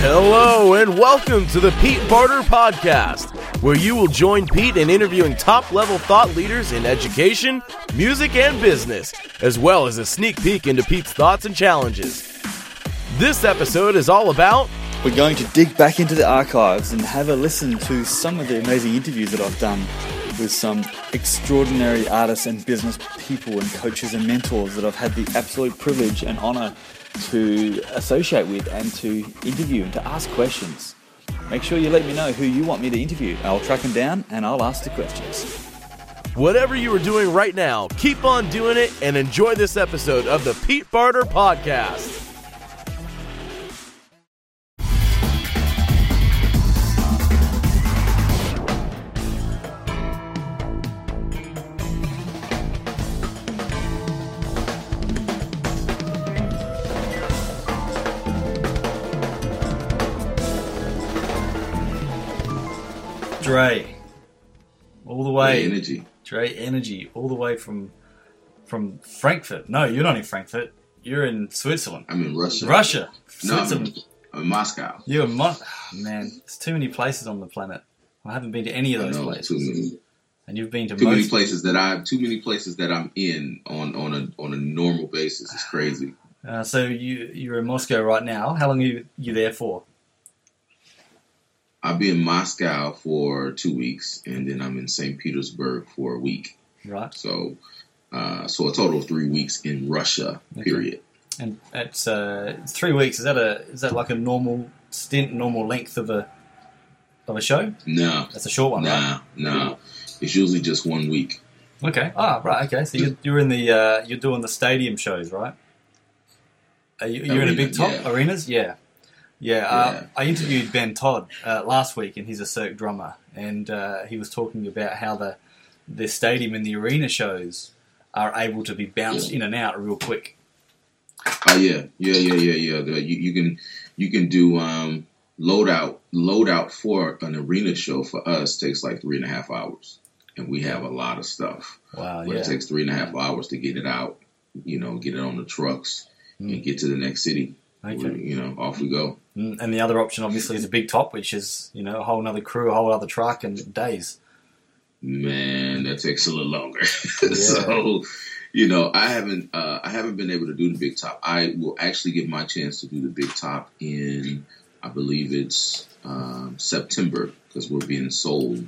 Hello and welcome to the Pete Barter Podcast, where you will join Pete in interviewing top level thought leaders in education, music, and business, as well as a sneak peek into Pete's thoughts and challenges. This episode is all about We're going to dig back into the archives and have a listen to some of the amazing interviews that I've done with some extraordinary artists and business people and coaches and mentors that I've had the absolute privilege and honor to associate with and to interview and to ask questions. Make sure you let me know who you want me to interview. I'll track them down and I'll ask the questions. whatever you are doing right now, keep on doing it and enjoy this episode of the Pete Barter Podcast. Dre, all the way. Hey, energy. Dre Energy, all the way from from Frankfurt. No, you're not in Frankfurt. You're in Switzerland. I'm in Russia. Russia. No, I'm in, Switzerland. I'm in Moscow. You're in Mon- Man, there's too many places on the planet. I haven't been to any of those know places. too many, And you've been to too many places that I too many places that I'm in on on a on a normal basis. It's crazy. Uh, so you you're in Moscow right now. How long are you you there for? I'll be in Moscow for two weeks, and then I'm in St. Petersburg for a week. Right. So, uh, so a total of three weeks in Russia. Okay. Period. And it's uh, three weeks. Is that a is that like a normal stint, normal length of a of a show? No, That's a short one, right? nah, no. It's usually just one week. Okay. Ah, right. Okay. So you're, you're in the uh, you're doing the stadium shows, right? Are you, you're in a big top yeah. arenas, yeah, yeah. Uh, Yeah. I interviewed Ben Todd uh, last week, and he's a Cirque drummer, and uh, he was talking about how the the stadium and the arena shows are able to be bounced in and out real quick. Oh yeah, yeah, yeah, yeah, yeah. You, you can you can do um, load out load out for an arena show for us takes like three and a half hours, and we have a lot of stuff. Wow. But Yeah. it takes three and a half hours to get it out. You know, get it on the trucks and get to the next city. Okay. We- you know, off we go. Mm, And the other option, obviously, is a big top, which is you know a whole other crew, a whole other truck, and days. Man, that takes a little longer. so, you know, I haven't uh, I haven't been able to do the big top. I will actually get my chance to do the big top in I believe it's um, September because we're being sold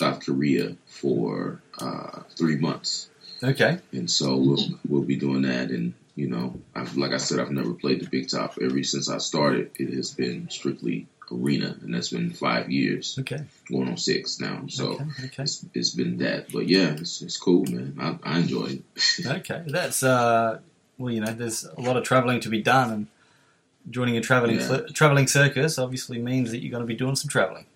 South Korea for uh, three months, Okay. and so we'll we'll be doing that. And you know, I've, like I said, I've never played the big top. Ever since I started, it has been strictly arena, and that's been five years, Okay. going on six now. So Okay. Okay. it's, it's been that. But yeah, it's, it's cool, man. I, I enjoy it. Okay, that's uh, well, you know, there's a lot of travelling to be done, and joining a travelling Yeah. cl- travelling circus obviously means that you're going to be doing some travelling.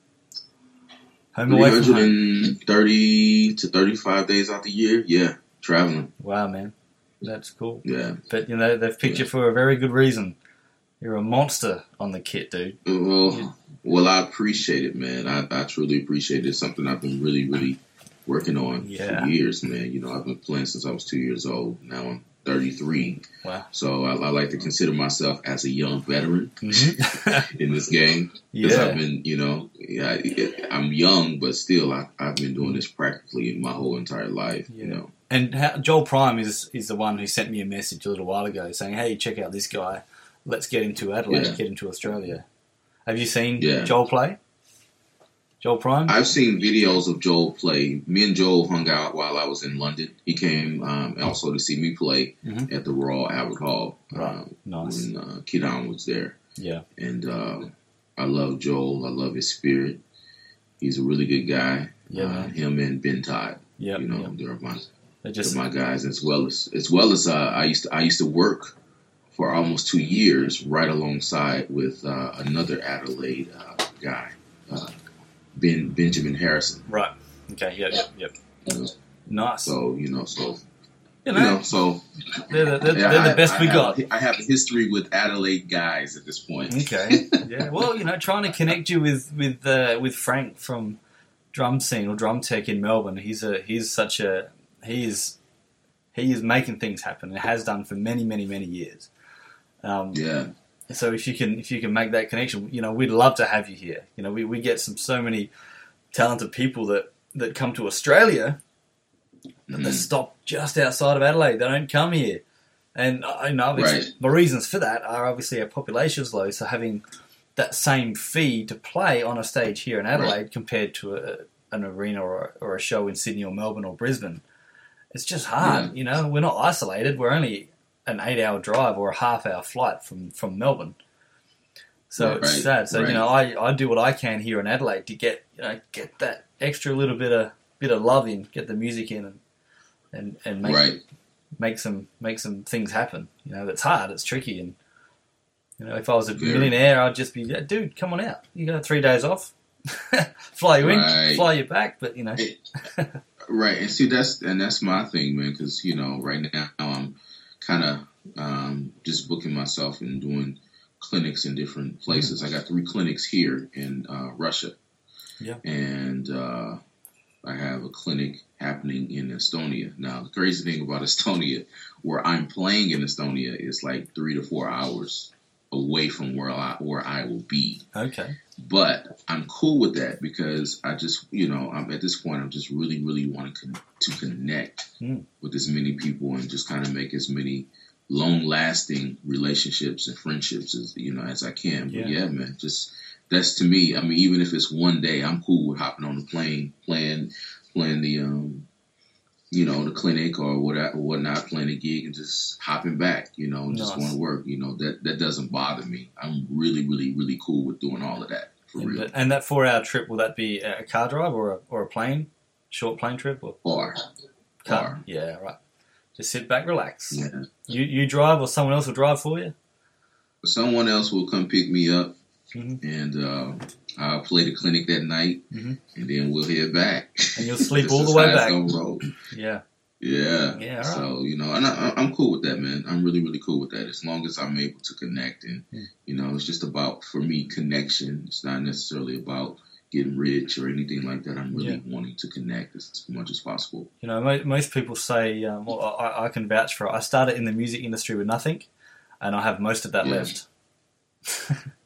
Home away from home. 330 to 35 days out the year. Yeah, traveling. Wow, man, that's cool. Yeah. But you know, they've picked you for a very good reason. You're a monster on the kit, dude. Well, well, I appreciate it, man. I, I truly appreciate it. It's something I've been really, really working on Yeah. for years, man. You know, I've been playing since I was two years old. Now I'm 33. Wow. So I, I like to consider myself as a young veteran Mhm. in this game. Because yeah, I've been, you know, yeah, I- I'm young, but still, I, I've been doing this practically my whole entire life. You know, and how, Joel Prime is is the one who sent me a message a little while ago saying, "Hey, check out this guy. Let's get him to Adelaide. Yeah. Get him to Australia." Have you seen Yeah. Joel play? Joel Prime. I've seen videos of Joel play. Me and Joel hung out while I was in London. He came um, also to see me play Mhm. at the Royal Albert Hall Right. um, Nice. when uh, Kidon was there. Yeah. And uh, I love Joel. I love his spirit. He's a really good guy. Yeah, uh, him and Ben Todd. Yeah. you know, yeah. they're my Just my guys as well as as well as uh, I used to I used to work for almost two years right alongside with uh, another Adelaide uh, guy, uh, Ben Benjamin Harrison. right. Okay. Yep. Yep. Yep. You know, Nice. so you know, so you you know, so they're the, they're, yeah, they're the I- best I we have- got. I have a history with Adelaide guys at this point. Okay. Yeah. Well, you know, trying to connect you with with uh, with Frank from Drum Scene or Drum Tech in Melbourne. He's a he's such a he is he is making things happen and has done for many many many years. Um, Yeah. so if you can if you can make that connection, you know, we'd love to have you here. You know, we, we get some so many talented people that that come to Australia that they Mhm. stop just outside of Adelaide. They don't come here, and I know obviously Right. the reasons for that are obviously our population's low. So having that same fee to play on a stage here in Adelaide compared to a, an arena or, or a show in Sydney or Melbourne or Brisbane, it's just hard. Yeah. You know, we're not isolated. We're only an eight-hour drive or a half-hour flight from from Melbourne. So Right, it's right, sad. So right. you know, I, I do what I can here in Adelaide to get you know get that extra little bit of bit of love in, get the music in, and and, and make Right. make some make some things happen. You know, it's hard, it's tricky, and you know, if I was a Very. millionaire, I'd just be, yeah, dude, come on out. You got three days off, fly you in, fly you back. But you know, Right, and see that's and that's my thing, man. Because you know, right now I'm kind of um, just booking myself and doing clinics in different places. I got three clinics here in uh, Russia, Yeah. and uh, I have a clinic happening in Estonia. Now, the crazy thing about Estonia, where I'm playing in Estonia, is like three to four hours away from where I where I will be. okay, But I'm cool with that because I just, you know, I'm at this point. I'm just really, really wanting to con- to connect Mm. with as many people and just kind of make as many long-lasting relationships and friendships as you know as I can. But Yeah. yeah, man, just that's to me. I mean, even if it's one day, I'm cool with hopping on the plane, playing, playing the, um, you know, the clinic or what whatnot, playing a gig and just hopping back, you know, and just Nice. going to work. You know, that that doesn't bother me. I'm really, really, really cool with doing all of that for and, real. that- and that four-hour trip will that be a car drive or a, or a plane, short plane trip or car? Car. Yeah, right. Just sit back, relax. yeah. You you drive or someone else will drive for you. someone else will come pick me up Mhm. and uh, I'll play the clinic that night Mhm. and then we'll head back. And you'll sleep all the way back. Yeah, Yeah. Yeah, right. So, you know, and I, I'm cool with that, man. I'm really, really cool with that as long as I'm able to connect. And, Hmm. you know, it's just about, for me, connection. It's not necessarily about getting rich or anything like that. I'm really Yeah. wanting to connect as much as possible. you know, mo- most people say, um, well, I, I can vouch for it. I started in the music industry with nothing, and I have most of that Yeah. left.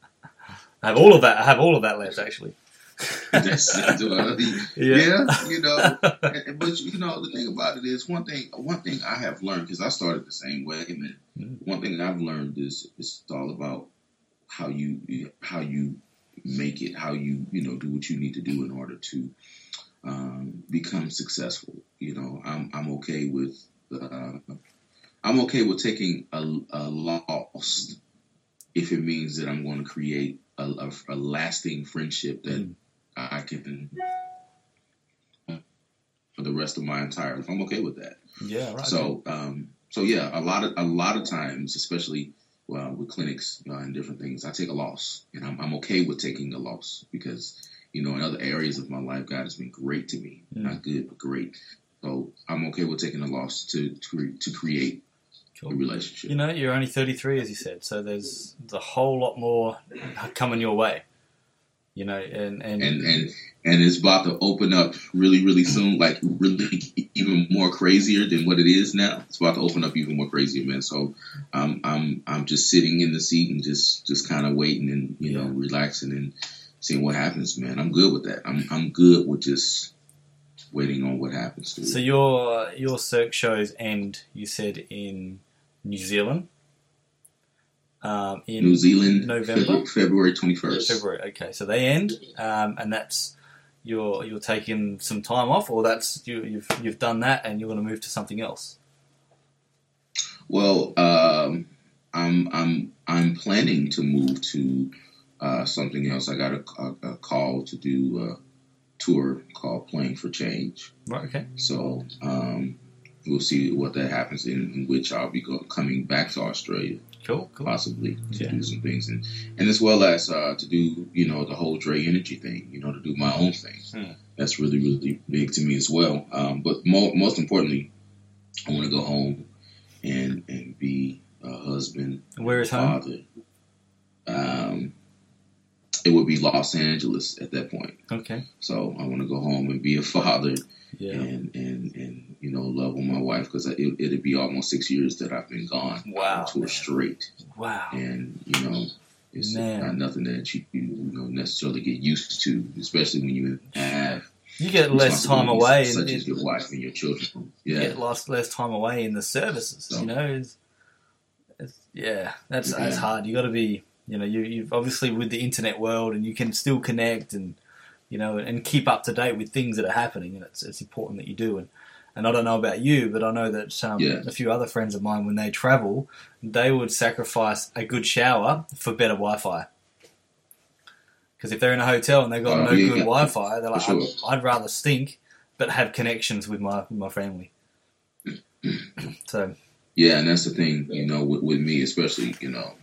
I have all of that. I have all of that left, actually. That's, what Yeah. yeah, you know, but you know the thing about it is one thing. One thing I have learned because I started the same way, man. Mm. One thing I've learned is it's all about how you how you make it, how you you know do what you need to do in order to um, become successful. You know, I'm I'm okay with uh, I'm okay with taking a, a loss if it means that I'm going to create a, a, a lasting friendship that Mm. I can for the rest of my entire life. I'm okay with that. Yeah, right. So, um, so yeah, a lot of a lot of times, especially well, with clinics uh, and different things, I take a loss, and I'm, I'm okay with taking a loss because you know in other areas of my life, God has been great to me, Mm. not good but great. So I'm okay with taking a loss to to, to create Cool. a relationship. You know, you're only 33, as you said, so there's, there's a whole lot more coming your way. You know, and and, and and and it's about to open up really really soon like really even more crazier than what it is now it's about to open up even more crazier man so um, i'm i'm just sitting in the seat and just just kind of waiting and you know relaxing and seeing what happens man i'm good with that i'm i'm good with just waiting on what happens to so your your Cirque shows end. You said in New Zealand. Um, in new zealand November? February, february 21st February. Okay, so they end, um, and that's you're you're taking some time off, or that's you, you've you've done that, and you're going to move to something else. Well, um, I'm I'm I'm planning to move to uh, something else. I got a, a, a call to do a tour called Playing for Change. Right. Okay. So um, we'll see what that happens. In, in which I'll be go, coming back to Australia, Cool. Cool. possibly to Yeah. do some things, and and as well as uh, to do you know the whole Dre Energy thing. You know, to do my own thing. Hmm. That's really really big to me as well. Um, but mo- most importantly, I want to go home and and be a husband, Where is home? father. Um, it would be Los Angeles at that point. Okay. So I want to go home and be a father Yeah. and and and you know love on my wife because it, it'd be almost six years that I've been gone Wow, to a straight, Wow. and you know it's Man. not nothing that you you know necessarily get used to, especially when you have You get less time away. such as in, your wife and your children. you Yeah, get less less time away in the services. So- You know. It's, it's, yeah, that's that's hard. You got to be. You know, you you've obviously with the internet world, and you can still connect and you know and keep up to date with things that are happening, and it's it's important that you do. And and I don't know about you, but I know that um, Yeah. a few other friends of mine, when they travel, they would sacrifice a good shower for better Wi-Fi. Because if they're in a hotel and they've got Oh, no yeah, good. Wi-Fi, they're like, sure. I'd, I'd rather stink, but have connections with my with my family. so yeah, and that's the thing. You know, with, with me especially, you know,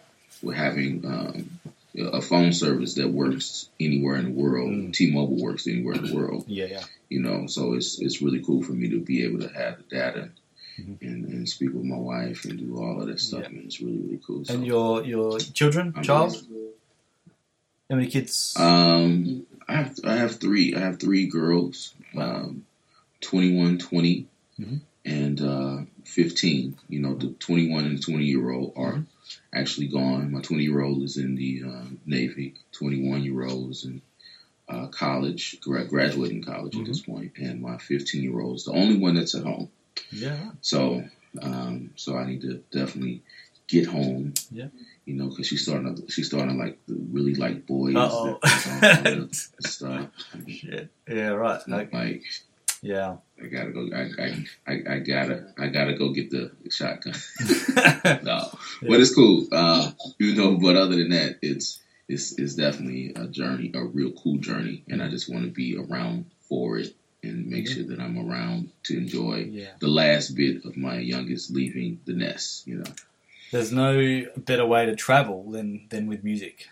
with having um, a phone service that works anywhere in the world. Mm. T-Mobile works anywhere in the world. yeah, yeah, you know so it's it's really cool for me to be able to have the data Mhm. and, and speak with my wife and do all of that stuff Yeah. and it's really really cool so and your your children, I'm child, really- how many kids? um i have i have three i have three girls um 21 20 Mhm. and uh 15 you know the 21 and 20 year old are Mhm. Actually gone my 20 year old is in the um, navy 21 year old is in uh, college gra- graduating college Mhm. at this point and my 15 year old is the only one that's at home yeah, So, um, so I need to definitely get home. Yeah. You know, because she's starting to she's starting to like really like boys Uh-oh. that- and stuff. shit, yeah, right, Like, okay. Yeah. I gotta go. I, I, I, I gotta I gotta go get the shotgun. no, but it's cool. Uh, you know, but other than that, it's it's it's definitely a journey, a real cool journey, and I just want to be around for it and make sure that I'm around to enjoy yeah. the last bit of my youngest leaving the nest. You know. There's no better way to travel than than with music,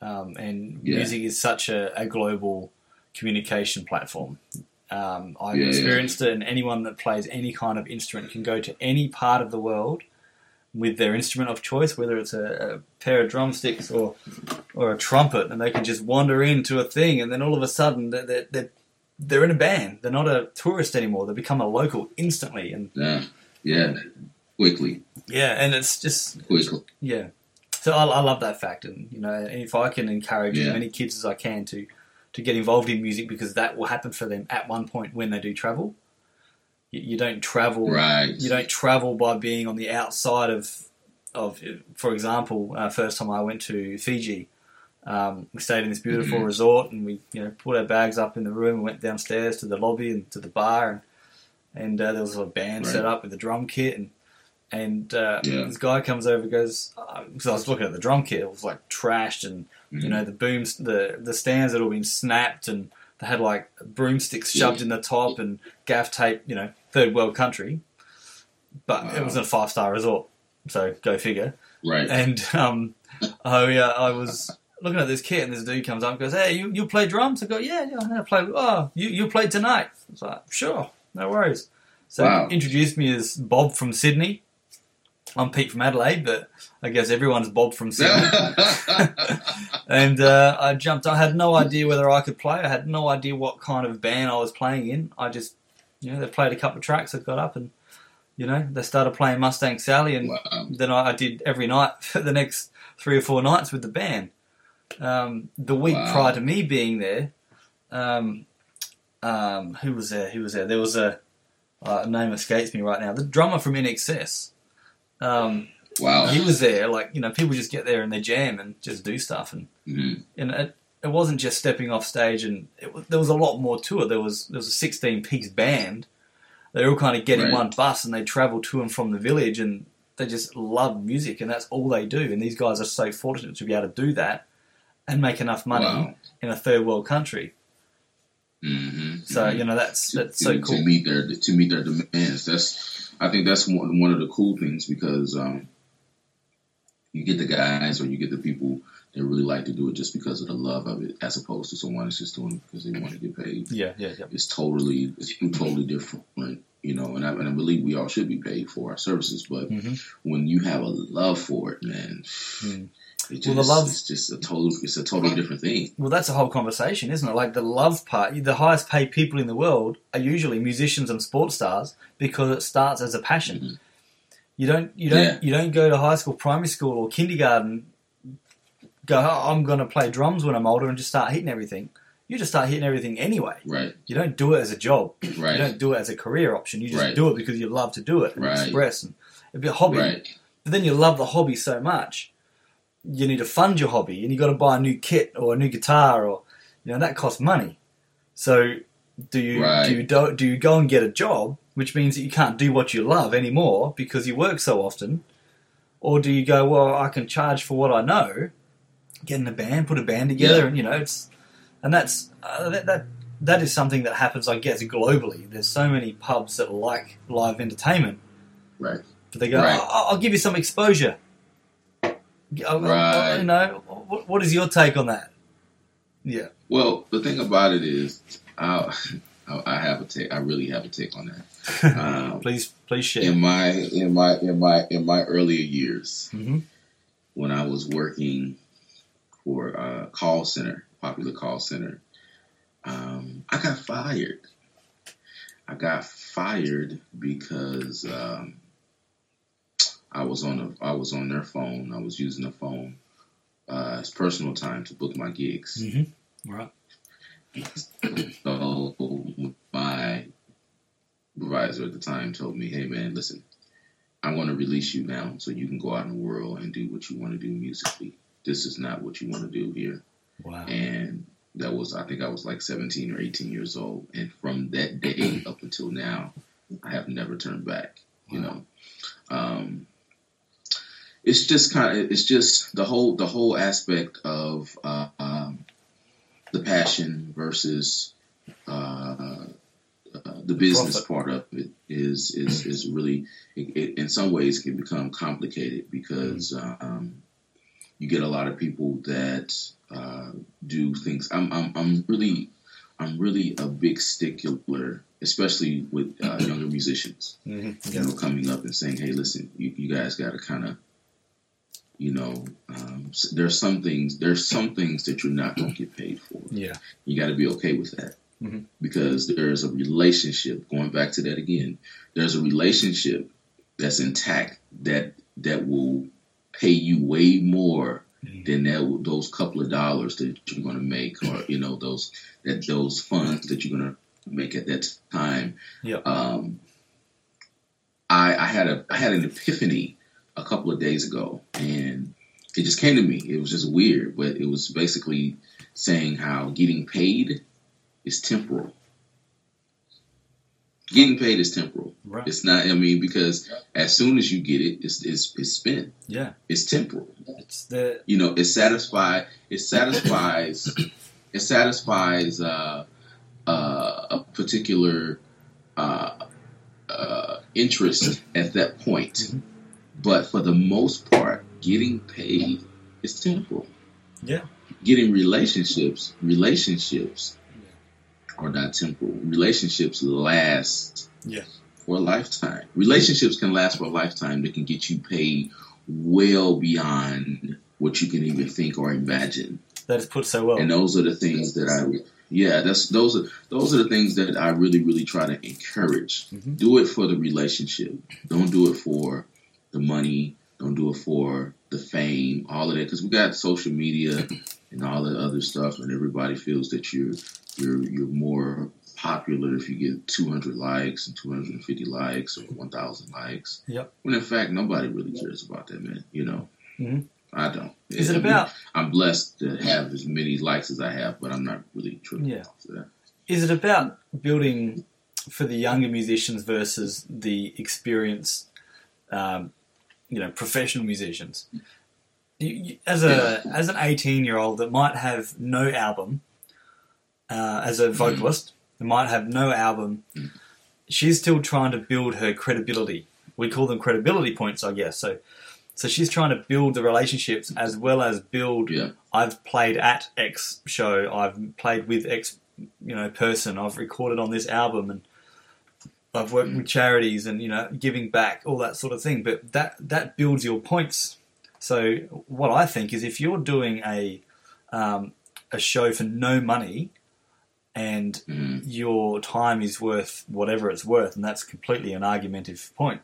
um, and Yeah. music is such a, a global communication platform. Um, I've Yeah, yeah. experienced it, and anyone that plays any kind of instrument can go to any part of the world with their instrument of choice, whether it's a, a pair of drumsticks or or a trumpet, and they can just wander into a thing, and then all of a sudden they're they're, they're, they're in a band. They're not a tourist anymore. They become a local instantly, and Yeah, yeah, quickly, yeah, and it's just quickly. yeah. So I, I love that fact, and you know, if I can encourage as many kids as I can to to get involved in music, because that will happen for them at one point when they do travel. You, you don't travel, Right. you don't travel by being on the outside of of. For example, uh, first time I went to Fiji, um, we stayed in this beautiful Mhm. resort, and we you know put our bags up in the room, and went downstairs to the lobby and to the bar, and and uh, there was a band Right. set up with a drum kit and. And uh, Yeah. this guy comes over, and goes because I was looking at the drum kit. It was like trashed, and Mhm. you know the booms, the the stands had all been snapped, and they had like broomsticks Yeah. shoved in the top and gaff tape. You know, third world country, but it Wow. was a five star resort, so go figure. right. And um, I uh, I was looking at this kit, and this dude comes up and goes, "Hey, you, you play drums?" I go, "Yeah, yeah, I play." Oh, you you play tonight? I was like, "Sure, no worries." So Wow. he introduced me as Bob from Sydney. I'm Pete from Adelaide, but I guess everyone's Bob from Sydney. and uh, I jumped. I had no idea whether I could play. I had no idea what kind of band I was playing in. I just, you know, they played a couple of tracks. I got up and, you know, they started playing Mustang Sally, and wow. then I, I did every night for the next three or four nights with the band. Um, the week Wow. prior to me being there, um, um, who was there? Who was there? There was a uh, name escapes me right now. The drummer from INXS. Um, Wow. he was there. Like you know, people just get there and they jam and just do stuff, and Mhm. and it, it wasn't just stepping off stage, and it, there was a lot more to it. There was there was a sixteen piece band. They all kind of get in Right. one bus and they travel to and from the village, and they just love music, and that's all they do. And these guys are so fortunate to be able to do that and make enough money Wow. in a third world country. Mhm. So Mhm. you know that's to, that's so cool. to meet their to meet their demands. That's I think that's one, one of the cool things because um, you get the guys or you get the people that really like to do it just because of the love of it, as opposed to someone that's just doing it because they want to get paid. Yeah, yeah, yeah. It's totally it's totally different, you know. And I, and I believe we all should be paid for our services, but hmm when you have a love for it, man, Mm. It Well, the just, love- it's just a total, it's a totally different thing. Well, that's a whole conversation, isn't it? Like the love part, the highest paid people in the world are usually musicians and sports stars because it starts as a passion. Mhm. You don't, you don't, Yeah. you don't go to high school, primary school, or kindergarten. Go, oh, I'm going to play drums when I'm older and just start hitting everything. You just start hitting everything anyway. Right, You don't do it as a job. Right. You don't do it as a career option. You just Right. do it because you love to do it and Right. express and it'd be a hobby. right, But then you love the hobby so much, you need to fund your hobby, and you got to buy a new kit or a new guitar, or you know that costs money. So do you do you do, do you go and get a job, which means that you can't do what you love anymore because you work so often, or do you go well I can charge for what I know, get in a band, put a band together, Yeah. and you know it's and that's uh, that, that that is something that happens I guess globally. There's so many pubs that like live entertainment right. but they go, Right. "I'll, I'll give you some exposure. I'll- Right. You know, what, what is your take on that? Yeah. Well, the thing about it is, I, I have a take. I really have a take on that. Um, please, please share. in my in my in my in my earlier years, hmm when I was working for a call center, popular call center, um, I got fired. I got fired because um, I was on a I was on their phone. I was using the phone uh, as personal time to book my gigs. hmm Right. So my supervisor at the time told me, "Hey man, listen, I want to release you now, so you can go out in the world and do what you want to do musically. This is not what you want to do here." Wow. And that was, I think, I was like 17 or 18 years old, and from that day up until now, I have never turned back. You know, um, it's just kind of, it's just the whole, the whole aspect of uh, um, the passion versus uh, uh, the business Profit. part of it is is is really it, it, in some ways can become complicated because um, you get a lot of people that uh, do things. I'm I'm I'm really I'm really a big stickler, especially with uh, younger musicians hmm you know, coming up and saying, "Hey, listen, you, you guys got to kind of, you know, um, there's some things there's some things that you're not going to get paid for. Yeah. You got to be okay with that Mhm. because there's a relationship. Going back to that again, there's a relationship that's intact that that will pay you way more Mhm. than that those couple of dollars that you're going to make, or you know, those that those funds that you're going to make at that time. Yep. Um, I, I had a I had an epiphany a couple of days ago, and it just came to me. It was just weird, but it was basically saying how getting paid is temporal. Getting paid is temporal. Right. It's not. I mean, because as soon as you get it, it's it's, it's spent. Yeah. It's temporal. It's the You know, it satisfies It satisfies. it satisfies uh, uh, a particular uh, uh, interest at that point. Mhm. But for the most part, getting paid is temporal. Yeah. Getting relationships, relationships are not temporal. Relationships last Yeah. for a lifetime. Relationships can last for a lifetime. They can get you paid well beyond what you can even think or imagine. that is put so well. And those are the things that I, yeah, that's those are those are the things that I really really try to encourage. Mhm. Do it for the relationship. Don't do it for the money. Don't do it for the fame. All of that because we got social media and all that other stuff, and everybody feels that you're you're you're more popular if you get 200 likes and 250 likes or 1,000 likes. Yep. When in fact nobody really cares about that, man. You know. Mhm. I don't. Is it I mean, about I'm blessed to have as many likes as I have, but I'm not really tripping Yeah. off of that. is it about building for the younger musicians versus the experienced, um, you know, professional musicians? As a as an eighteen year old that might have no album, uh, as a vocalist, that might have no album, she's still trying to build her credibility. We call them credibility points, I guess. So, so she's trying to build the relationships as well as build Yeah. I've played at X show. I've played with X, you know, person. I've recorded on this album, and I've worked with charities, and you know, giving back, all that sort of thing. But that that builds your points So what I think is if you're doing a um, a show for no money and Mhm. your time is worth whatever it's worth, and that's completely an argumentative point.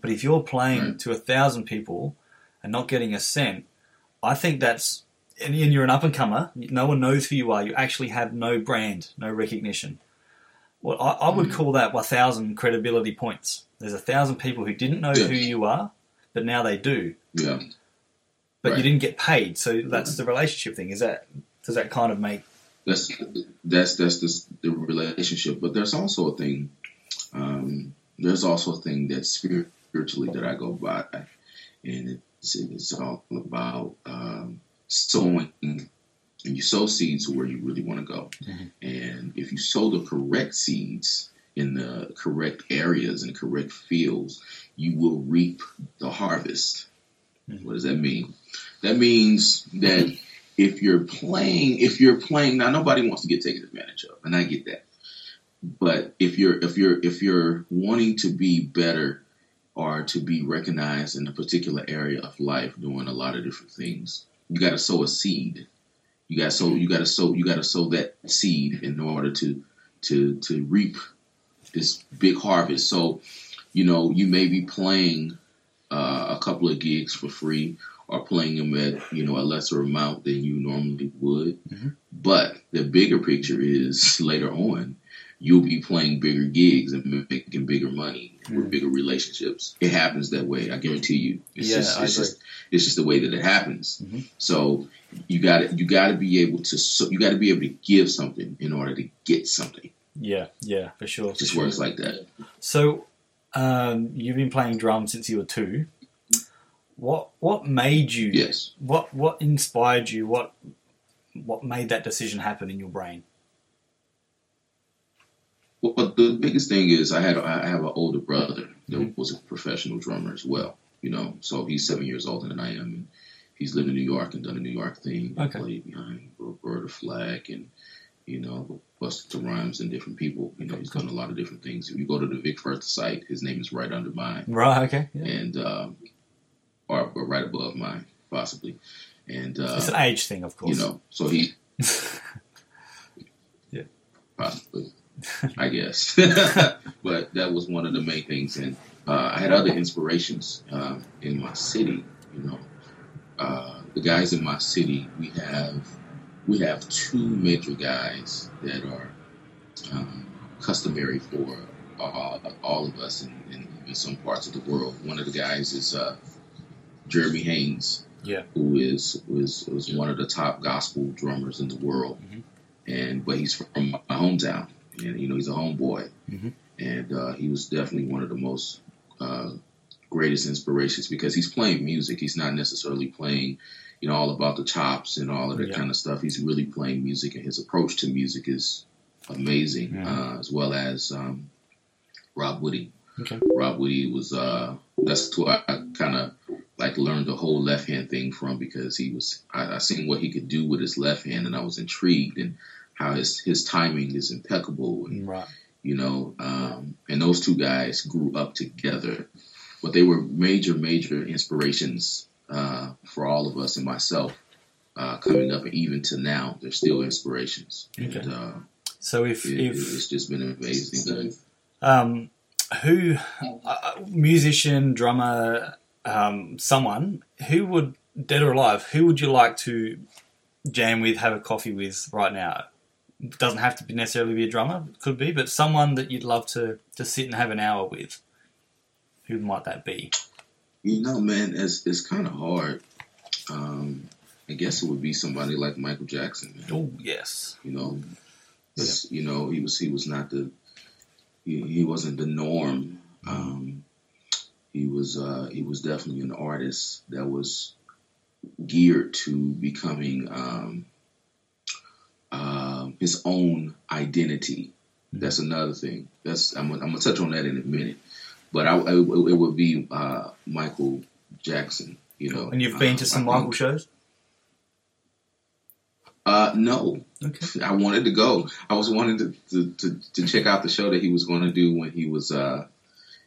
But if you're playing Right. to a thousand people and not getting a cent, I think that's and you're an up and comer. No one knows who you are. You actually have no brand, no recognition. Well, I, I would Mhm. call that a thousand credibility points. There's a thousand people who didn't know Yeah. who you are, but now they do. Yeah. But you didn't get paid, so that's the relationship thing. Is that does that kind of make That's that's that's the, the relationship. But there's also a thing. Um, there's also a thing that spiritually that I go by, and it's it's all about um, sowing. And you sow seeds to where you really want to go. And if you sow the correct seeds in the correct areas and correct fields, you will reap the harvest. Mm-hmm. What does that mean? That means that if you're playing, if you're playing now, nobody wants to get taken advantage of, and I get that. But if you're if you're if you're wanting to be better or to be recognized in a particular area of life, doing a lot of different things, you got to sow a seed. You got sow. You got to sow. You got to sow that seed in order to to to reap this big harvest. So, you know, you may be playing uh, a couple of gigs for free or playing them at you know a lesser amount than you normally would. Mhm. But the bigger picture is later on, you'll be playing bigger gigs and making bigger money with bigger relationships. It happens that way. I guarantee you. It's Yeah, just, I it's agree. just it's just the way that it happens. Mhm. So you got to you got to be able to so, you got to be able to give something in order to get something. yeah, yeah, for sure. It just for sure. works like that. So, um, you've been playing drums since you were two. What what made you? Yes. What what inspired you? What what made that decision happen in your brain? Well, the biggest thing is I had I have an older brother that Mhm. was a professional drummer as well. You know, so he's seven years older than I am, and he's lived in New York and done a New York thing. Okay. Played behind Roberta Flack and you know Busta Rhymes and different people. You know, he's done a lot of different things. If you go to the Vic Firth site, his name is right under mine, Right. Okay. Yeah. and um, or, or right above mine, possibly. And uh, it's an age thing, of course. you know, so he Yeah. possibly, I guess. but that was one of the main things, and uh, I had other inspirations um, in my city. You know, uh, the guys in my city, we have we have two major guys that are um, customary for uh, all of us in, in, in some parts of the world. One of the guys is uh, Jeremy Haynes Yeah. who is was was one of the top gospel drummers in the world, Mhm. and but he's from my hometown, and you know he's a homeboy, Mhm. and uh, he was definitely one of the most uh, greatest inspirations because he's playing music. He's not necessarily playing, you know, all about the chops and all of that Yeah. kind of stuff. He's really playing music, and his approach to music is amazing, Mhm. uh, as well as um, Rob Woody. Okay. Rob Woody was uh, that's who I, I kind of like learned the whole left hand thing from because he was I, I seen what he could do with his left hand and I was intrigued and how his his timing is impeccable and Right. you know um, and those two guys grew up together but they were major major inspirations uh, for all of us and myself uh, coming up and even to now they're still inspirations Okay. and uh, So if it, if it's just been an amazing um, who uh, musician, drummer, um, someone who would dead or alive, who would you like to jam with, have a coffee with right now? It doesn't have to be necessarily be a drummer, it could be, but someone that you'd love to to sit and have an hour with. Who might that be? You know, man, it's it's kind of hard. Um, I guess it would be somebody like Michael Jackson. Man. Oh yes, You know, It's- you know, he was he was not the he, he wasn't the norm. Um, he was uh, he was definitely an artist that was geared to becoming um, um his own identity. That's another thing. That's I'm, I'm gonna touch on that in a minute. But I, I- it would be uh, Michael Jackson. You know, and you've been Uh, to some Michael shows. Uh, no, Okay. I wanted to go. I was wanting to, to, to, to check out the show that he was going to do when he was uh,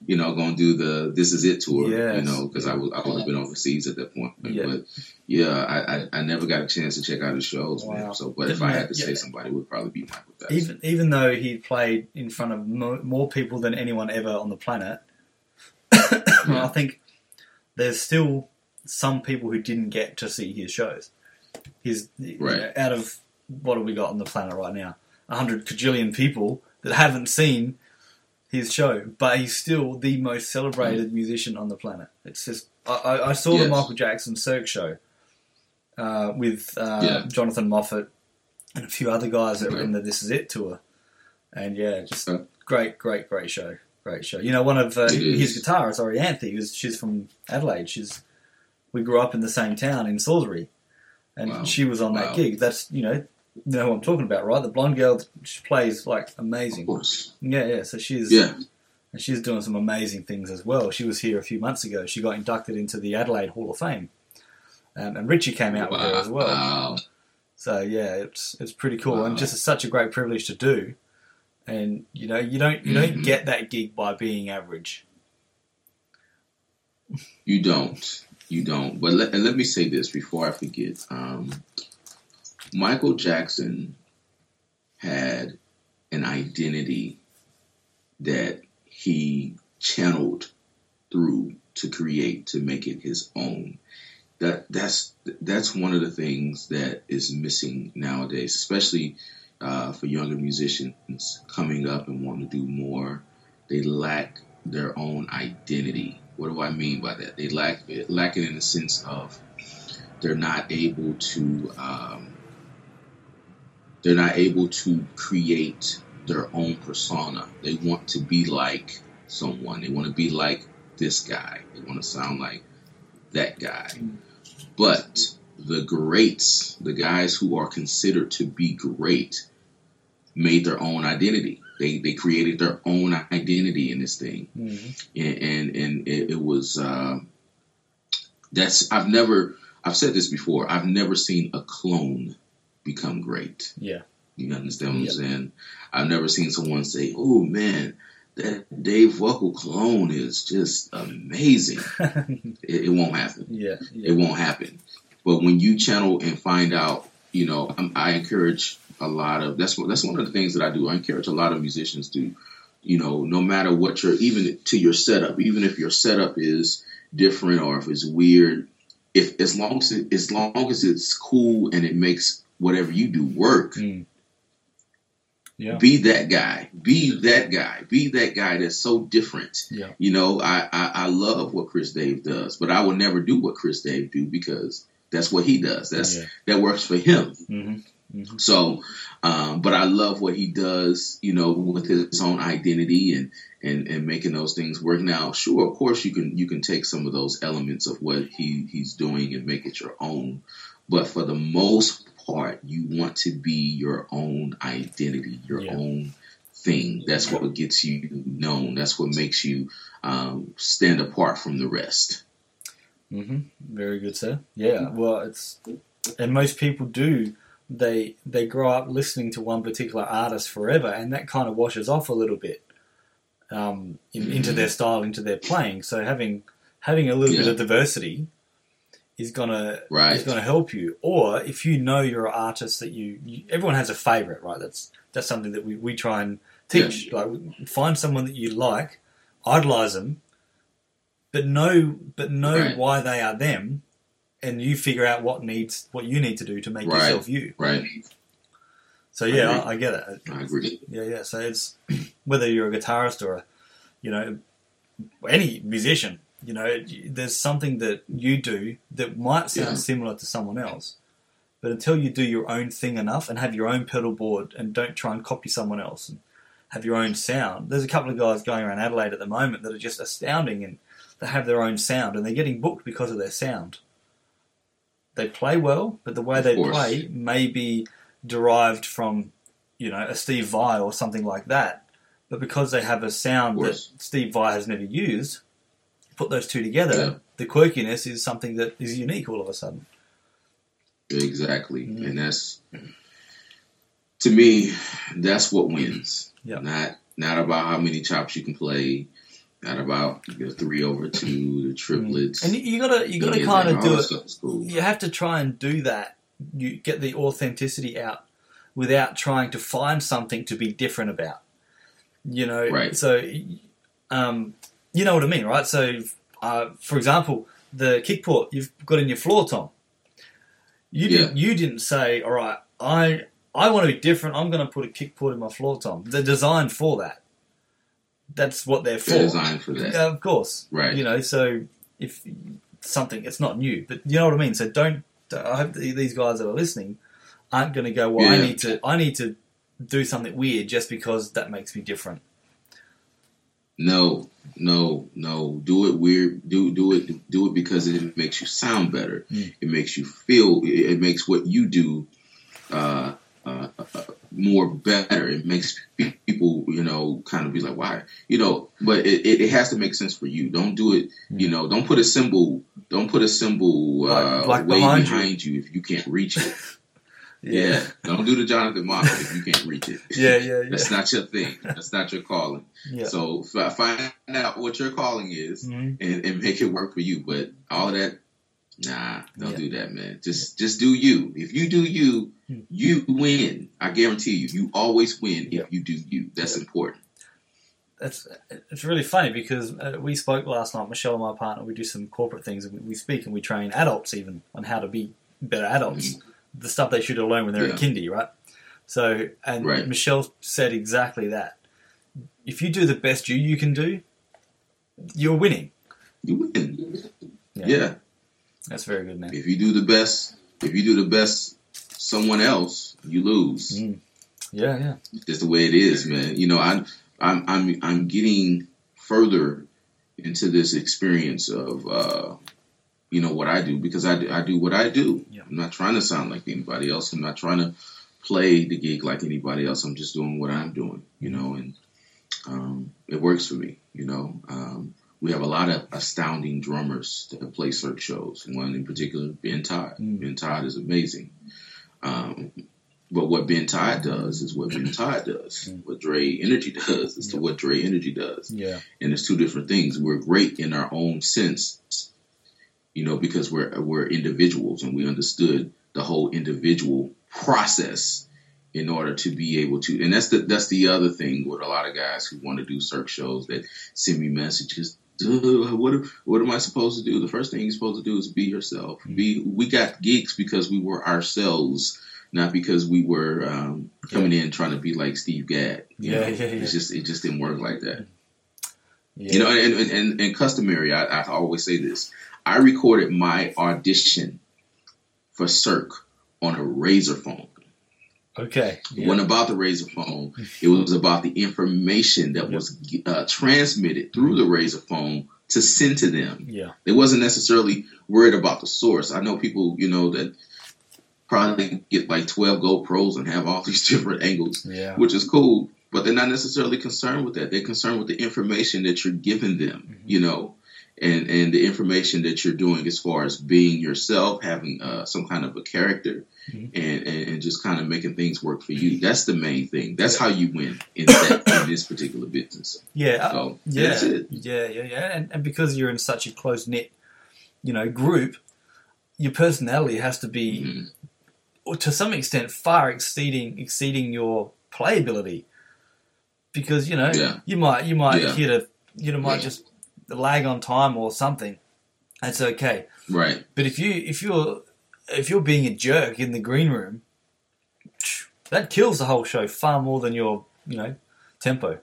you know, going to do the "This Is It" tour. Yes. You know, because I was I would have been overseas at that point. Yeah. But yeah, I, I I never got a chance to check out his shows, Wow. man. So, but if I had to Yeah. say somebody, it would probably be Michael Jackson. Even even though he played in front of mo- more people than anyone ever on the planet, I think there's still some people who didn't get to see his shows. His you know, out of what have we got on the planet right now? A hundred cajillion people that haven't seen his show, but he's still the most celebrated musician on the planet. It's just I, I, I saw the Michael Jackson Cirque show uh, with uh, Yeah. Jonathan Moffett and a few other guys that were in the This Is It tour, and yeah, just Okay. great, great, great show, great show. You know, one of uh, his guitarists, Orianthi, was she's from Adelaide. She's we grew up in the same town in Salisbury, and Wow. she was on that Wow. gig. That's you know, you know what I'm talking about, right? The blonde girl, she plays like Of amazing. course. Yeah, yeah. So she's Yeah. and she's doing some amazing things as well. She was here a few months ago. She got inducted into the Adelaide Hall of Fame, um, and Richie came out with her as well. Wow. So yeah, it's it's pretty cool Wow. and just such a great privilege to do. And you know, you don't you don't Mhm. get that gig by being average. You don't. You don't. But let, and let me say this before I forget. Um, Michael Jackson had an identity that he channeled through to create to make it his own. That that's that's one of the things that is missing nowadays, especially uh, for younger musicians coming up and wanting to do more. They lack their own identity. What do I mean by that? They lack it, lack it in the sense of they're not able to um, they're not able to create their own persona. They want to be like someone. They want to be like this guy. They want to sound like that guy. But the greats, the guys who are considered to be great, made their own identity. They they created their own identity in this thing Mm-hmm. and and, and it, it was uh, that's I've never I've said this before I've never seen a clone become great. Yeah. You understand what Yep. I'm saying? I've never seen someone say, "Oh man, that Dave Weckl clone is just amazing." It, it won't happen yeah. it won't happen. But when you channel and find out, you know, I'm, I encourage a lot of that's that's one of the things that I do. I encourage a lot of musicians to, you know, no matter what your even to your setup, even if your setup is different or if it's weird, if as long as it, as long as it's cool and it makes whatever you do work, Mm. Yeah. be that guy. Be that guy. Be that guy that's so different. Yeah. You know, I, I, I love what Chris Dave does, but I will never do what Chris Dave do because that's what he does. That's Yeah. that works for him. Mm-hmm. So, um, but I love what he does, you know, with his own identity and, and, and making those things work. Now, sure, of course you can, you can take some of those elements of what he, he's doing and make it your own. But for the most part, you want to be your own identity, your Yeah. own thing. That's what gets you known. That's what makes you, um, stand apart from the rest. Mm-hmm. Very good, sir. Yeah. Well, it's and most people do. They they grow up listening to one particular artist forever, and that kind of washes off a little bit um, in, into their style, into their playing. So having having a little bit of diversity is gonna Right. is gonna help you. Or if you know you're an artist that you, you everyone has a favorite, right? That's that's something that we, we try and teach. Like find someone that you like, idolize them, but know but know Right. why they are them, and you figure out what needs what you need to do to make Right. yourself you. Right. So yeah, agree. I, I get it. I agree. Yeah, yeah. So it's whether you're a guitarist or a, you know, any musician. You know, there's something that you do that might sound Yeah. similar to someone else, but until you do your own thing enough and have your own pedal board and don't try and copy someone else and have your own sound. There's a couple of guys going around Adelaide at the moment that are just astounding and they have their own sound and they're getting booked because of their sound. They play well, but the way Of they course. play may be derived from, you know, a Steve Vai or something like that. But because they have a sound that. Steve Vai has never used, put those two together, Yeah. the quirkiness is something that is unique all of a sudden. Exactly. Mhm. And that's to me, that's what wins. Yeah. Not not about how many chops you can play, At about the three over two, the triplets, and you, you gotta you gotta kind of do it. cool. You have to try and do that. You get the authenticity out without trying to find something to be different about. You know, Right. so um, you know what I mean, right? So, uh, for example, the kick port you've got in your floor tom. You didn't. You didn't say, "All right, I I want to be different. I'm going to put a kick port in my floor tom." They're designed for that. That's what they're for. They're designed for that. Yeah, of course. Right. You know, so if something, it's not new, but you know what I mean. So don't. I hope these guys that are listening aren't going to go. Well, I need to. I need to do something weird just because that makes me different. No, no, no. Do it weird. Do do it. Do it because it makes you sound better. Mm. It makes you feel. It, it makes what you do uh, uh, uh, more better. It makes people, you know, kind of be like, why, you know. But it, it, has to make sense for you. Don't do it. You know. Don't put a cymbal. Don't put a cymbal uh, Like- like way behind behind, you. you. if you can't reach it. Yeah. Don't do the Jonathan Moffett if you can't reach it. Yeah, yeah, yeah. That's not your thing. That's not your calling. Yeah. So f- find out what your calling is Mhm. and, and make it work for you. But all of that, nah, don't Yeah. do that, man. Just just do you. If you do you, Hmm. You win. I guarantee you. You always win if you do you. That's important. That's it's really funny because uh, we spoke last night. Michelle, and my partner, we do some corporate things, and we, speak and we train adults even on how to be better adults. The stuff they should have learned when they're Mm-hmm. Yeah. in kindy, right? So, and Right. Michelle said exactly that. If you do the best you you can do, you're winning. You win. Yeah. Yeah. That's very good, man. If you do the best, if you do the best, someone else, you lose. Mm. Yeah, yeah. It's the way it is, man. You know, I'm I'm I'm I'm getting further into this experience of uh, you know what I do because I do, I do what I do. Yeah. I'm not trying to sound like anybody else. I'm not trying to play the gig like anybody else. I'm just doing what I'm doing, you know, and um, it works for me. You know, um, we have a lot of astounding drummers that play Cirque shows. One in particular, Ben Todd. Mm. Ben Todd is amazing. Um, but what Ben Todd does is what Ben Todd does. Mm. What Dre Energy does is to what Dre Energy does. Yeah. And it's two different things. We're great in our own sense, you know, because we're we're individuals and we understood the whole individual process in order to be able to. And that's the that's the other thing with a lot of guys who want to do Cirque shows that send me messages. "Duh, What what am I supposed to do? The first thing you're supposed to do is be yourself. Be we got gigs because we were ourselves, not because we were um, coming in trying to be like Steve Gadd. Yeah, know? yeah, yeah. It's just it just didn't work like that. Yeah. You know, and and, and, and customary, I, I always say this. I recorded my audition for Cirque on a Razr phone. Okay. It wasn't about the Razr phone. It was about the information that Yeah. was uh, transmitted through the Razr phone to send to them. Yeah. They wasn't necessarily worried about the source. I know people, you know, that probably get like 12 GoPros and have all these different angles Yeah. which is cool, but they're not necessarily concerned with that. They're concerned with the information that you're giving them, Mm-hmm. you know, and and the information that you're doing as far as being yourself, having uh, some kind of a character, Mhm. and, and and just kind of making things work for you. That's the main thing. That's how you win in that in this particular business. Yeah. uh, So Yeah, that's it. yeah, yeah, yeah. And, and because you're in such a close knit, you know, group, your personality has to be, Mhm. or to some extent, far exceeding exceeding your playability. Because you know, Yeah. you might you might Yeah. hit a you know might Yeah. just lag on time or something. That's okay. Right. But if you if you're if you're being a jerk in the green room, that kills the whole show far more than your you know tempo.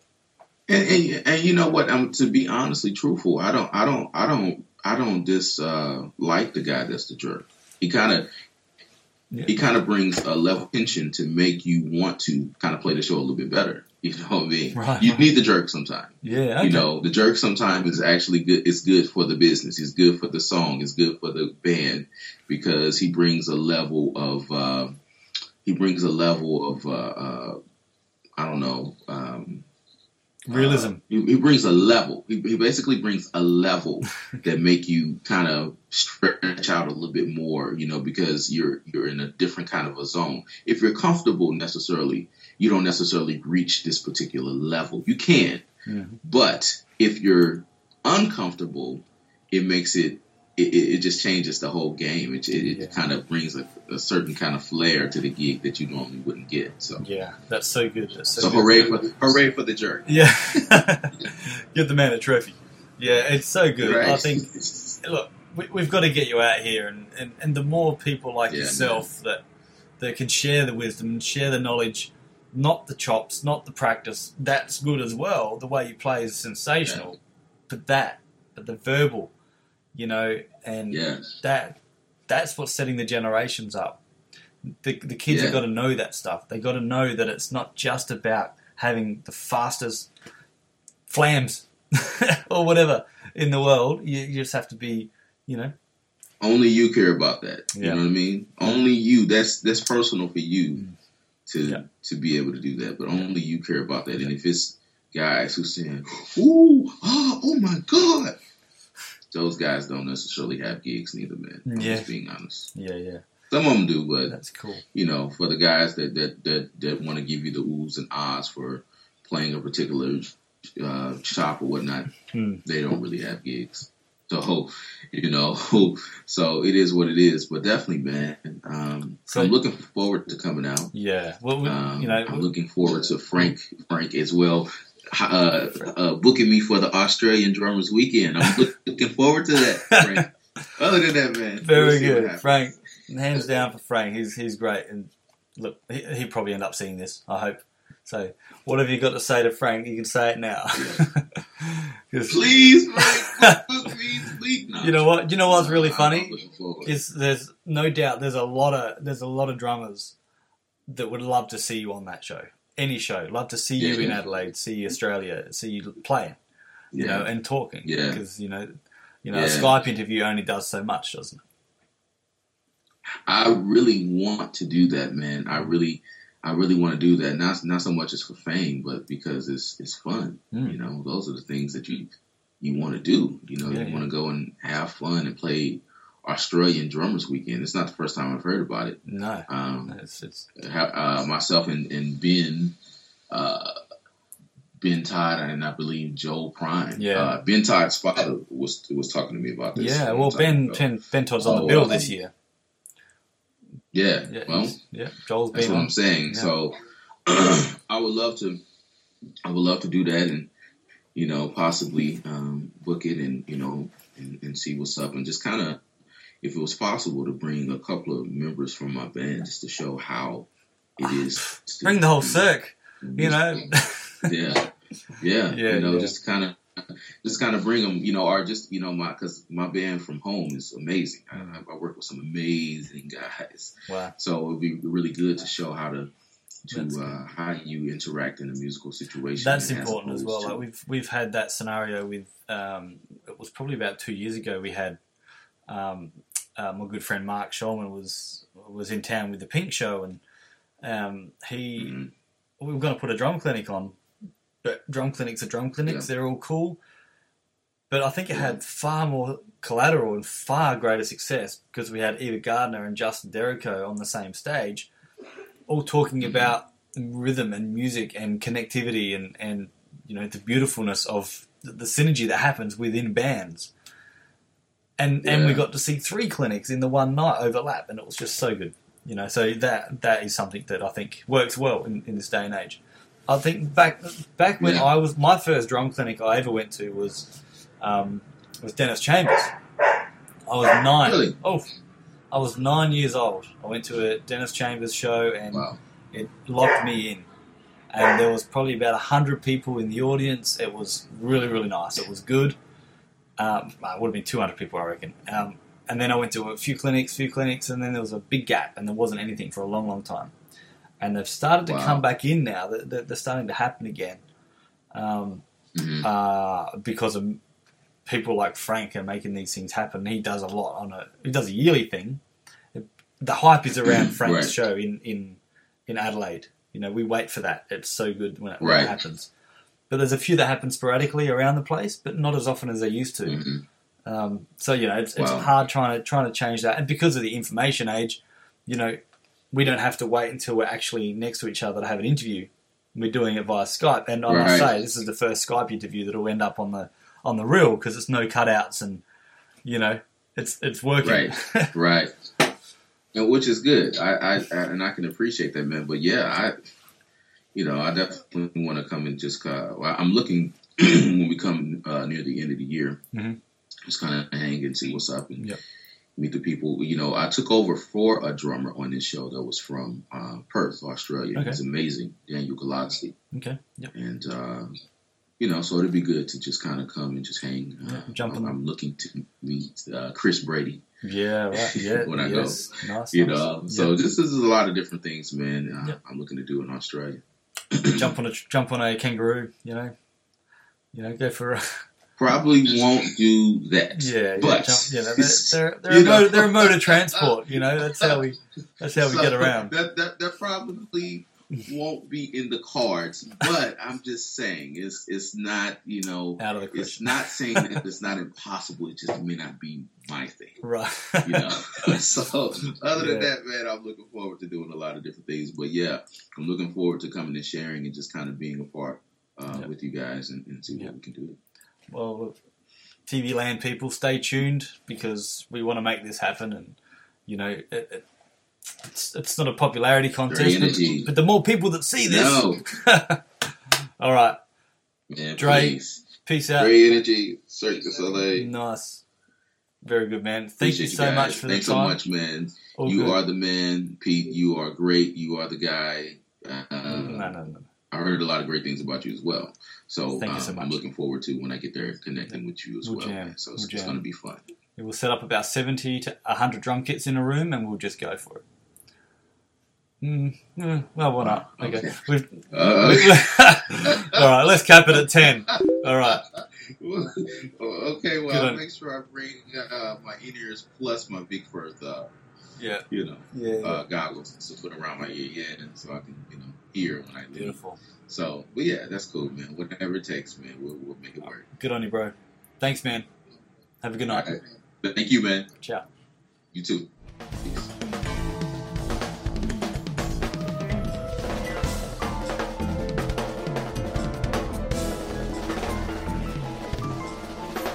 And, and and you know what? I'm to be honestly truthful. I don't I don't I don't I don't dis uh, like the guy that's the jerk. He kind of Yeah. he kind of brings a level of tension to make you want to kind of play the show a little bit better. You know what I mean? Right, You right. need the jerk sometimes. Yeah, okay. You know, the jerk sometimes is actually good. It's good for the business. It's good for the song. It's good for the band because he brings a level of uh, he brings a level of uh, uh, I don't know. Um, realism. he, he brings a level. He, he basically brings a level that make you kind of stretch out a little bit more, you know, because you're you're in a different kind of a zone. If you're comfortable necessarily, you don't necessarily reach this particular level. You can, Mm-hmm. But if you're uncomfortable, it makes it it, it just changes the whole game. It, it, Yeah. kind of brings a, a certain kind of flair to the gig that you normally wouldn't get. So, Yeah, that's so good. That's so, so good. hooray for hooray for the jerk! Yeah, give the man a trophy. Yeah, it's so good. I think look, we, we've got to get you out here, and, and, and the more people like Yeah, yourself that that can share the wisdom and share the knowledge, not the chops, not the practice. That's good as well. The way you play is sensational, but that, but the verbal, you know, and yes, that that's what's setting the generations up. The, the kids Yeah. have got to know that stuff. They got to know that it's not just about having the fastest flams or whatever in the world. You, you just have to be, you know, only you care about that. You know what I mean? Only you. That's that's personal for you mm. To Yeah. to be able to do that. But only you care about that. And if it's guys who saying, "Ooh, oh, oh my God," those guys don't necessarily have gigs neither, man. I'm Yeah. just being honest. yeah, yeah, Some of them do, but that's cool. you know, for the guys that that that, that want to give you the oohs and ahs for playing a particular uh, shop or whatnot, Hmm. they don't really have gigs. So, you know, so it is what it is. But definitely, man, um, So- I'm looking forward to coming out. Yeah, well, we, Um, you know, I'm looking forward to Frank, Frank as well, uh, uh, booking me for the Australian Drummers Weekend. I'm look, looking forward to that, Frank. Other than that, man, very we'll good. Frank. Hands down for Frank. He's he's great, and look, he, he'll probably end up seeing this. I hope. So, what have you got to say to Frank, you can say it now. 'Cause- Please, Frank, book me, please. No. You know what? You know what's really funny? I'm looking forward. is there's no doubt there's a lot of there's a lot of drummers that would love to see you on that show. Any show, love to see you Yeah. in Adelaide, see Australia, see you playing, you Yeah. know, and talking. Yeah. because you know, you know, a Skype interview only does so much, doesn't it? I really want to do that, man. I really, I really want to do that. Not not so much as for fame, but because it's it's fun. Mm. You know, those are the things that you you want to do. You know, Yeah, you yeah. want to go and have fun and play Australian Drummers Weekend. It's not the first time I've heard about it. No, Um, it's it's uh, myself and, and Ben, uh, Ben Todd, and I believe Joel Prime. Yeah. Uh, ben Todd's father was was talking to me about this. yeah. Well, Ben. Ben, ben Todd's on the bill well, this year. Yeah. Yeah, Well, yeah. Joel's That's what on. I'm saying. Yeah. So I would love to, I would love to do that, and you know, possibly um, book it, and you know, and, and see what's up, and just kind of, if it was possible, to bring a couple of members from my band just to show how it is. Bring the whole Cirque, you know. yeah, yeah, Yeah, you know, yeah. just kind of. Just kind of bring them, you know, or just you know, my because my band from home is amazing. I, I work with some amazing guys, wow. so it would be really good to show how to to uh, how you interact in a musical situation. That's important as well. opposed Like we've we've had that scenario with um, it was probably about two years ago. We had um, uh, my good friend Mark Schulman was was in town with the Pink Show, and um, he Mhm. we were going to put a drum clinic on. But drum clinics are drum clinics; Yeah. they're all cool. But I think it had far more collateral and far greater success because we had Eva Gardner and Justin Derrico on the same stage, all talking Mhm. about rhythm and music and connectivity and, and you know the beautifulness of the, the synergy that happens within bands. And and we got to see three clinics in the one night overlap, and it was just so good. You know, so that that is something that I think works well in, in this day and age. I think back back when Yeah. I was my first drum clinic I ever went to was um, was Dennis Chambers. I was nine. Really? Oh, I was nine years old. I went to a Dennis Chambers show and wow, it locked me in. And there was probably about a hundred people in the audience. It was really, really nice. It was good. Um, it would have been two hundred people, I reckon. Um, and then I went to a few clinics, few clinics, and then there was a big gap, and there wasn't anything for a long, long time. And they've started to Wow. come back in now. They're, they're starting to happen again. Um, Mhm. uh, because of people like Frank are making these things happen. He does a lot on a he does a yearly thing. The hype is around Frank's Right. show in, in in Adelaide. You know, we wait for that. It's so good when it, when it happens. But there's a few that happen sporadically around the place, but not as often as they used to. Mhm. Um, so you know, it's, it's Wow. hard trying to trying to change that. And because of the information age, you know, we don't have to wait until we're actually next to each other to have an interview. we're doing it via Skype. And I must say, this is the first Skype interview that'll end up on the on the reel because it's no cutouts and you know it's it's working. Right. right. And which is good. I, I, I and I can appreciate that, man. But yeah, I, you know, I definitely want to come and just. Uh, I'm looking when we come uh, near the end of the year, Mhm. just kind of hang and see what's up and Yep. Meet the people. You know, I took over for a drummer on this show that was from uh, Perth, Australia. Okay. He's amazing, Daniel Galadsky. okay. Yep. and uh, you know, so it'd be good to just kind of come and just hang. Uh, Yeah, jump I'm. I'm looking to meet uh, Chris Brady. Yeah. Right. Yeah. When I go. Nice. You nice. know, so Yep. this is a lot of different things, man. Uh, Yep. I'm looking to do in Australia. jump on a jump on a kangaroo. You know. You know, go for a Probably won't do that. yeah, yeah, but jump, yeah. They're they're, they're, a motor, they're a mode of transport. You know, that's how we that's how we So get around. That, that that probably won't be in the cards, but I'm just saying it's it's not you know Out of the it's not saying that it's not impossible. It just may not be my thing. Right. you know. so other than that, man, I'm looking forward to doing a lot of different things. But yeah, I'm looking forward to coming and sharing and just kind of being a part uh, Yeah. with you guys and, and see what we can do. Well, TV land people, stay tuned because we want to make this happen. And you know, it, it, it's it's not a popularity contest, but, but the more people that see this, No, all right. man, Dre. please. Peace out. Great energy, Cirque du Soleil. Nice. Very good, man. Thank Appreciate you so much for Thanks the time. so much, man. All you good. are the man, Pete. You are great. You are the guy. Uh, no, no, no. I heard a lot of great things about you as well. So, um, so I'm looking forward to when I get there connecting with you as We'll well. jam. So it's, We'll it's going to be fun. We'll set up about 70 to 100 drum kits in a room and we'll just go for it. Mm, eh, well, why not? Okay. Okay. We've, Uh, all right, let's cap it at 10. All right. Well, okay, Good well, I'll on- make sure I bring uh, my in ears plus my Vic Firth, uh, Yeah. you know, Yeah. uh, goggles to put around my ear, yeah, and so I can, you know, hear when I leave. Beautiful. So, but yeah, that's cool, man. Whatever it takes, man, we'll, we'll make it work. Good on you, bro. Thanks, man. Have a good night. All right. Thank you, man. Ciao. You too. Peace.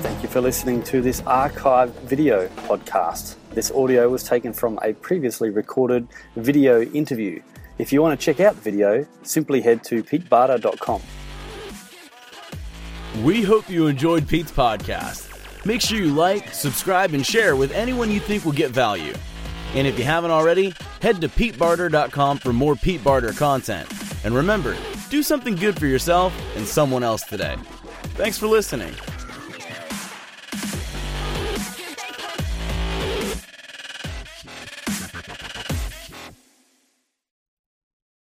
Thank you for listening to this archive video podcast. This audio was taken from a previously recorded video interview. If you want to check out the video, simply head to petebarter.com. We hope you enjoyed Pete's podcast. Make sure you like, subscribe, and share with anyone you think will get value. And if you haven't already, head to petebarter.com for more Pete Barter content. And remember, do something good for yourself and someone else today. Thanks for listening.